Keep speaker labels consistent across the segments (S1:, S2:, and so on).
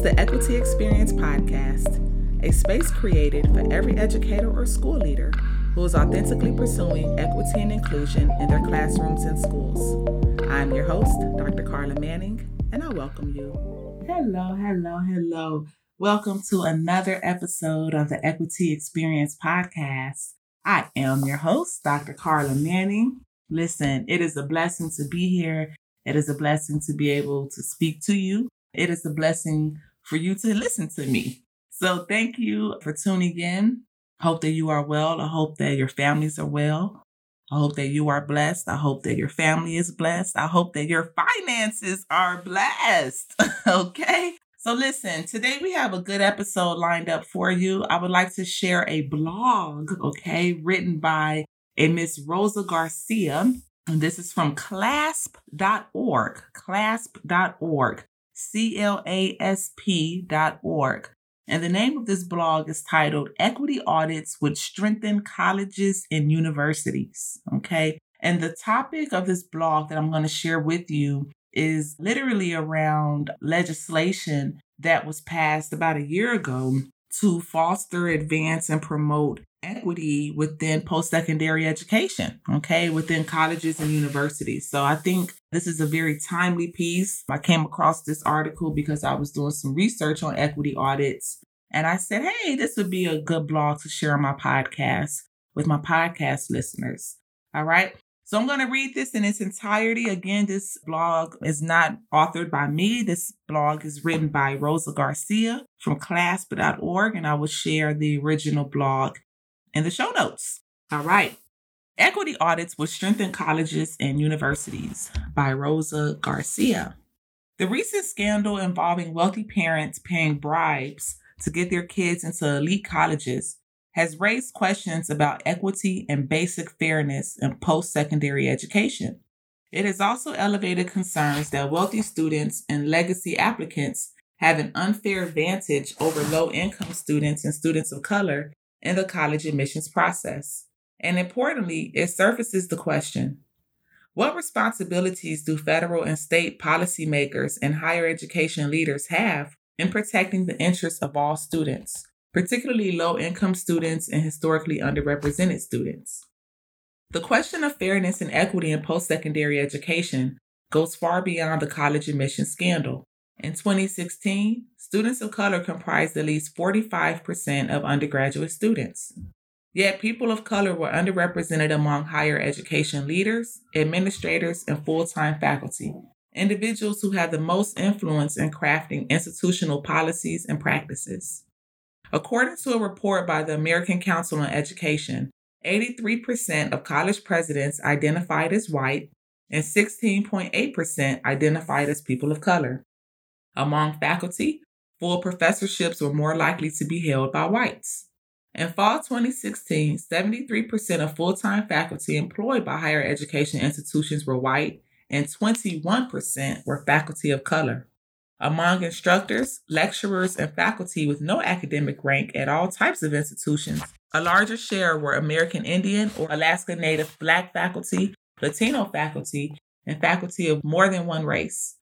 S1: is the Equity Experience Podcast, a space created for every educator or school leader who is authentically pursuing equity and inclusion in their classrooms and schools. I'm your host, Dr. Karla Manning, and I welcome you. Hello, hello, hello. Welcome to another episode of the Equity Experience Podcast. I am your host, Dr. Karla Manning. Listen, it is a blessing to be here. It is a blessing to be able to speak to you. It is a blessing for you to listen to me. So thank you for tuning in. Hope that you are well. I hope that your families are well. I hope that you are blessed. I hope that your family is blessed. I hope that your finances are blessed. okay. So, listen, today we have a good episode lined up for you. I would like to share a blog, okay, written by a Miss Rosa Garcia. And this is from clasp.org, clasp.org, C L A S P.org. And the name of this blog is titled Equity Audits Would Strengthen Colleges and Universities. Okay. And the topic of this blog that I'm going to share with you is literally around legislation that was passed about a year ago to foster, advance, and promote equity within post secondary education, okay, within colleges and universities. So I think this is a very timely piece. I came across this article because I was doing some research on equity audits. And I said, hey, this would be a good blog to share on my podcast with my podcast listeners. All right. So I'm going to read this in its entirety. Again, this blog is not authored by me. This blog is written by Rosa Garcia from clasp.org, and I will share the original blog in the show notes. All right. Equity Audits Will Strengthen Colleges and Universities by Rosa Garcia. The recent scandal involving wealthy parents paying bribes to get their kids into elite colleges has raised questions about equity and basic fairness in post secondary education. It has also elevated concerns that wealthy students and legacy applicants have an unfair advantage over low income students and students of color in the college admissions process. And importantly, it surfaces the question what responsibilities do federal and state policymakers and higher education leaders have in protecting the interests of all students? particularly low income students and historically underrepresented students. The question of fairness and equity in post secondary education goes far beyond the college admission scandal. In 2016, students of color comprised at least 45% of undergraduate students. Yet people of color were underrepresented among higher education leaders, administrators, and full time faculty, individuals who have the most influence in crafting institutional policies and practices. According to a report by the American Council on Education, 83% of college presidents identified as white and 16.8% identified as people of color. Among faculty, full professorships were more likely to be held by whites. In fall 2016, 73% of full time faculty employed by higher education institutions were white, and 21% were faculty of color. Among instructors, lecturers, and faculty with no academic rank at all types of institutions, a larger share were American Indian or Alaska Native Black faculty, Latino faculty, and faculty of more than one race.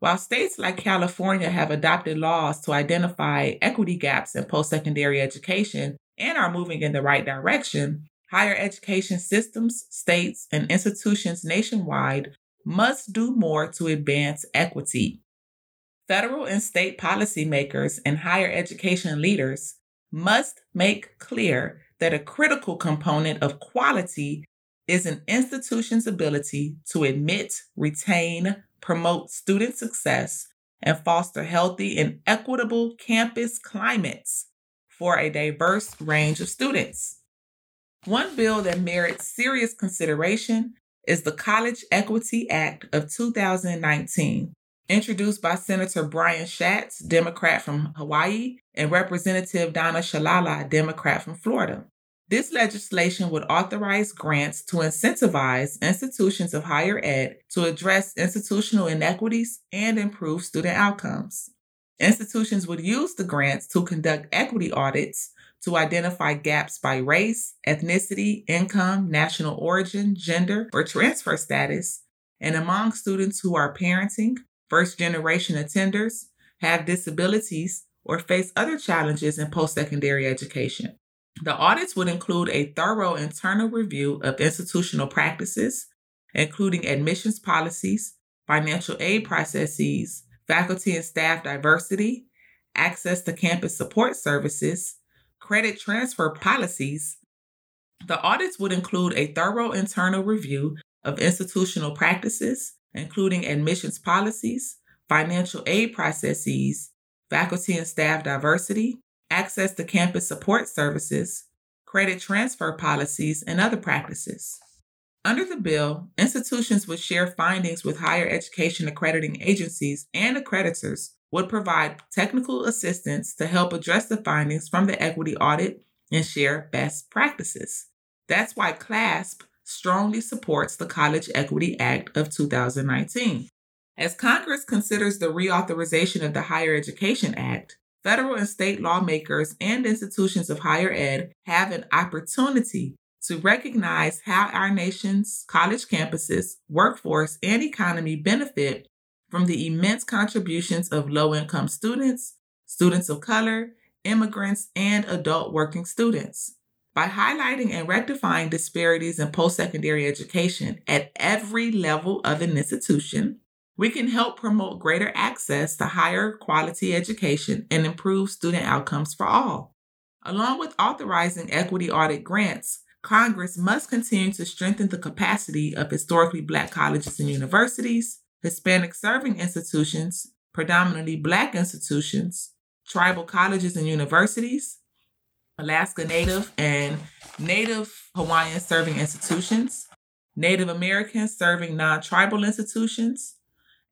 S1: While states like California have adopted laws to identify equity gaps in post secondary education and are moving in the right direction, higher education systems, states, and institutions nationwide must do more to advance equity. Federal and state policymakers and higher education leaders must make clear that a critical component of quality is an institution's ability to admit, retain, promote student success, and foster healthy and equitable campus climates for a diverse range of students. One bill that merits serious consideration is the College Equity Act of 2019, introduced by Senator Brian Schatz, Democrat from Hawaii, and Representative Donna Shalala, Democrat from Florida. This legislation would authorize grants to incentivize institutions of higher ed to address institutional inequities and improve student outcomes. Institutions would use the grants to conduct equity audits to identify gaps by race, ethnicity, income, national origin, gender, or transfer status, and among students who are parenting, first generation attenders, have disabilities, or face other challenges in post secondary education. The audits would include a thorough internal review of institutional practices, including admissions policies, financial aid processes, faculty and staff diversity, access to campus support services, credit transfer policies. The audits would include a thorough internal review of institutional practices, including admissions policies, financial aid processes, faculty and staff diversity, access to campus support services, credit transfer policies, and other practices. Under the bill, institutions would share findings with higher education accrediting agencies and accreditors would provide technical assistance to help address the findings from the equity audit and share best practices. That's why CLASP strongly supports the College Equity Act of 2019. As Congress considers the reauthorization of the Higher Education Act, federal and state lawmakers and institutions of higher ed have an opportunity to recognize how our nation's college campuses, workforce, and economy benefit from the immense contributions of low income students, students of color, immigrants, and adult working students. By highlighting and rectifying disparities in post secondary education at every level of an institution, we can help promote greater access to higher quality education and improve student outcomes for all. Along with authorizing equity audit grants, Congress must continue to strengthen the capacity of historically Black colleges and universities, Hispanic serving institutions, predominantly Black institutions, tribal colleges and universities, Alaska Native and Native Hawaiian serving institutions, Native American serving non tribal institutions,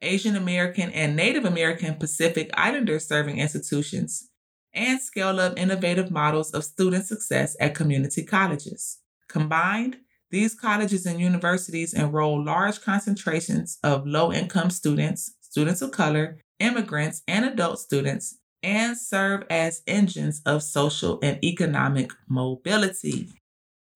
S1: Asian American and Native American Pacific Islander serving institutions, and scale up innovative models of student success at community colleges. Combined, these colleges and universities enroll large concentrations of low income students, students of color, immigrants, and adult students, and serve as engines of social and economic mobility.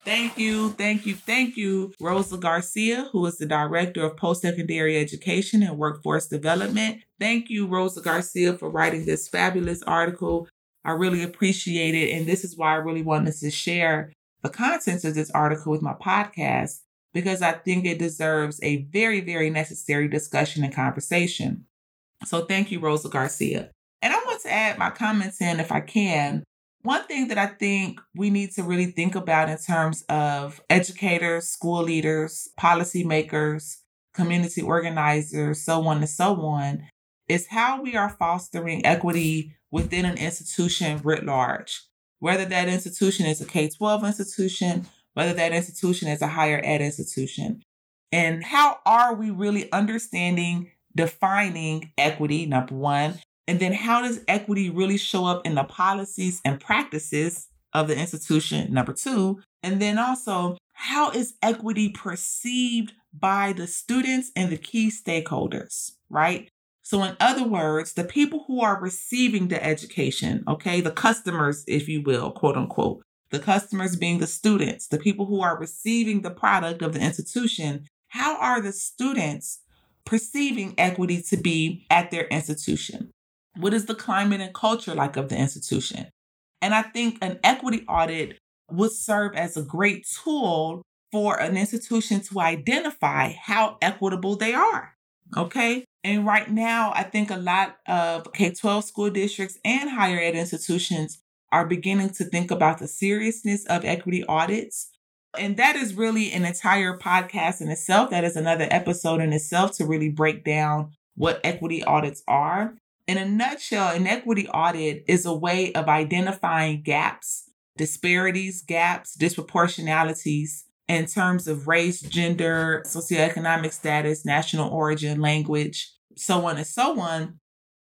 S1: Thank you, thank you, thank you, Rosa Garcia, who is the Director of Post Secondary Education and Workforce Development. Thank you, Rosa Garcia, for writing this fabulous article. I really appreciate it. And this is why I really wanted to share the contents of this article with my podcast because I think it deserves a very, very necessary discussion and conversation. So thank you, Rosa Garcia. And I want to add my comments in if I can. One thing that I think we need to really think about in terms of educators, school leaders, policymakers, community organizers, so on and so on, is how we are fostering equity within an institution writ large whether that institution is a K 12 institution, whether that institution is a higher ed institution. And how are we really understanding, defining equity, number one? And then how does equity really show up in the policies and practices of the institution, number two? And then also, how is equity perceived by the students and the key stakeholders, right? So, in other words, the people who are receiving the education, okay, the customers, if you will, quote unquote, the customers being the students, the people who are receiving the product of the institution, how are the students perceiving equity to be at their institution? What is the climate and culture like of the institution? And I think an equity audit would serve as a great tool for an institution to identify how equitable they are. Okay. And right now, I think a lot of K 12 school districts and higher ed institutions are beginning to think about the seriousness of equity audits. And that is really an entire podcast in itself. That is another episode in itself to really break down what equity audits are. In a nutshell, an equity audit is a way of identifying gaps, disparities, gaps, disproportionalities in terms of race, gender, socioeconomic status, national origin, language, so on and so on.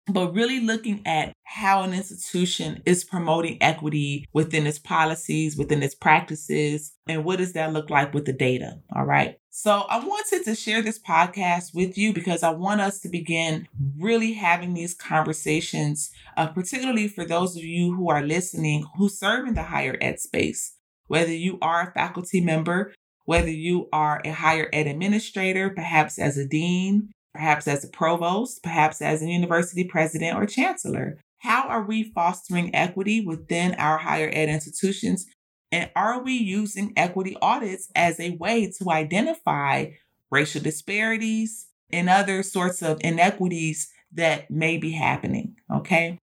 S1: But really looking at how an institution is promoting equity within its policies, within its practices, and what does that look like with the data? All right. So I wanted to share this podcast with you because I want us to begin really having these conversations, uh, particularly for those of you who are listening who serve in the higher ed space whether you are a faculty member, whether you are a higher ed administrator, perhaps as a dean, perhaps as a provost, perhaps as a university president or chancellor. How are we fostering equity within our higher ed institutions? And are we using equity audits as a way to identify racial disparities and other sorts of inequities that may be happening? Okay.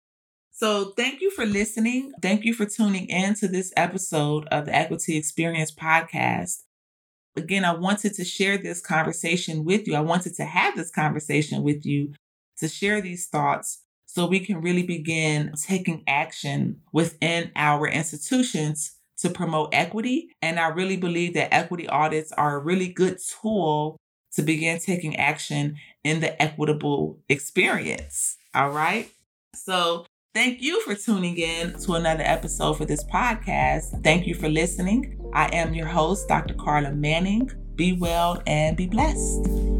S1: So, thank you for listening. Thank you for tuning in to this episode of the Equity Experience podcast. Again, I wanted to share this conversation with you. I wanted to have this conversation with you to share these thoughts so we can really begin taking action within our institutions to promote equity. And I really believe that equity audits are a really good tool to begin taking action in the equitable experience. All right. So, Thank you for tuning in to another episode for this podcast. Thank you for listening. I am your host, Dr. Karla Manning. Be well and be blessed.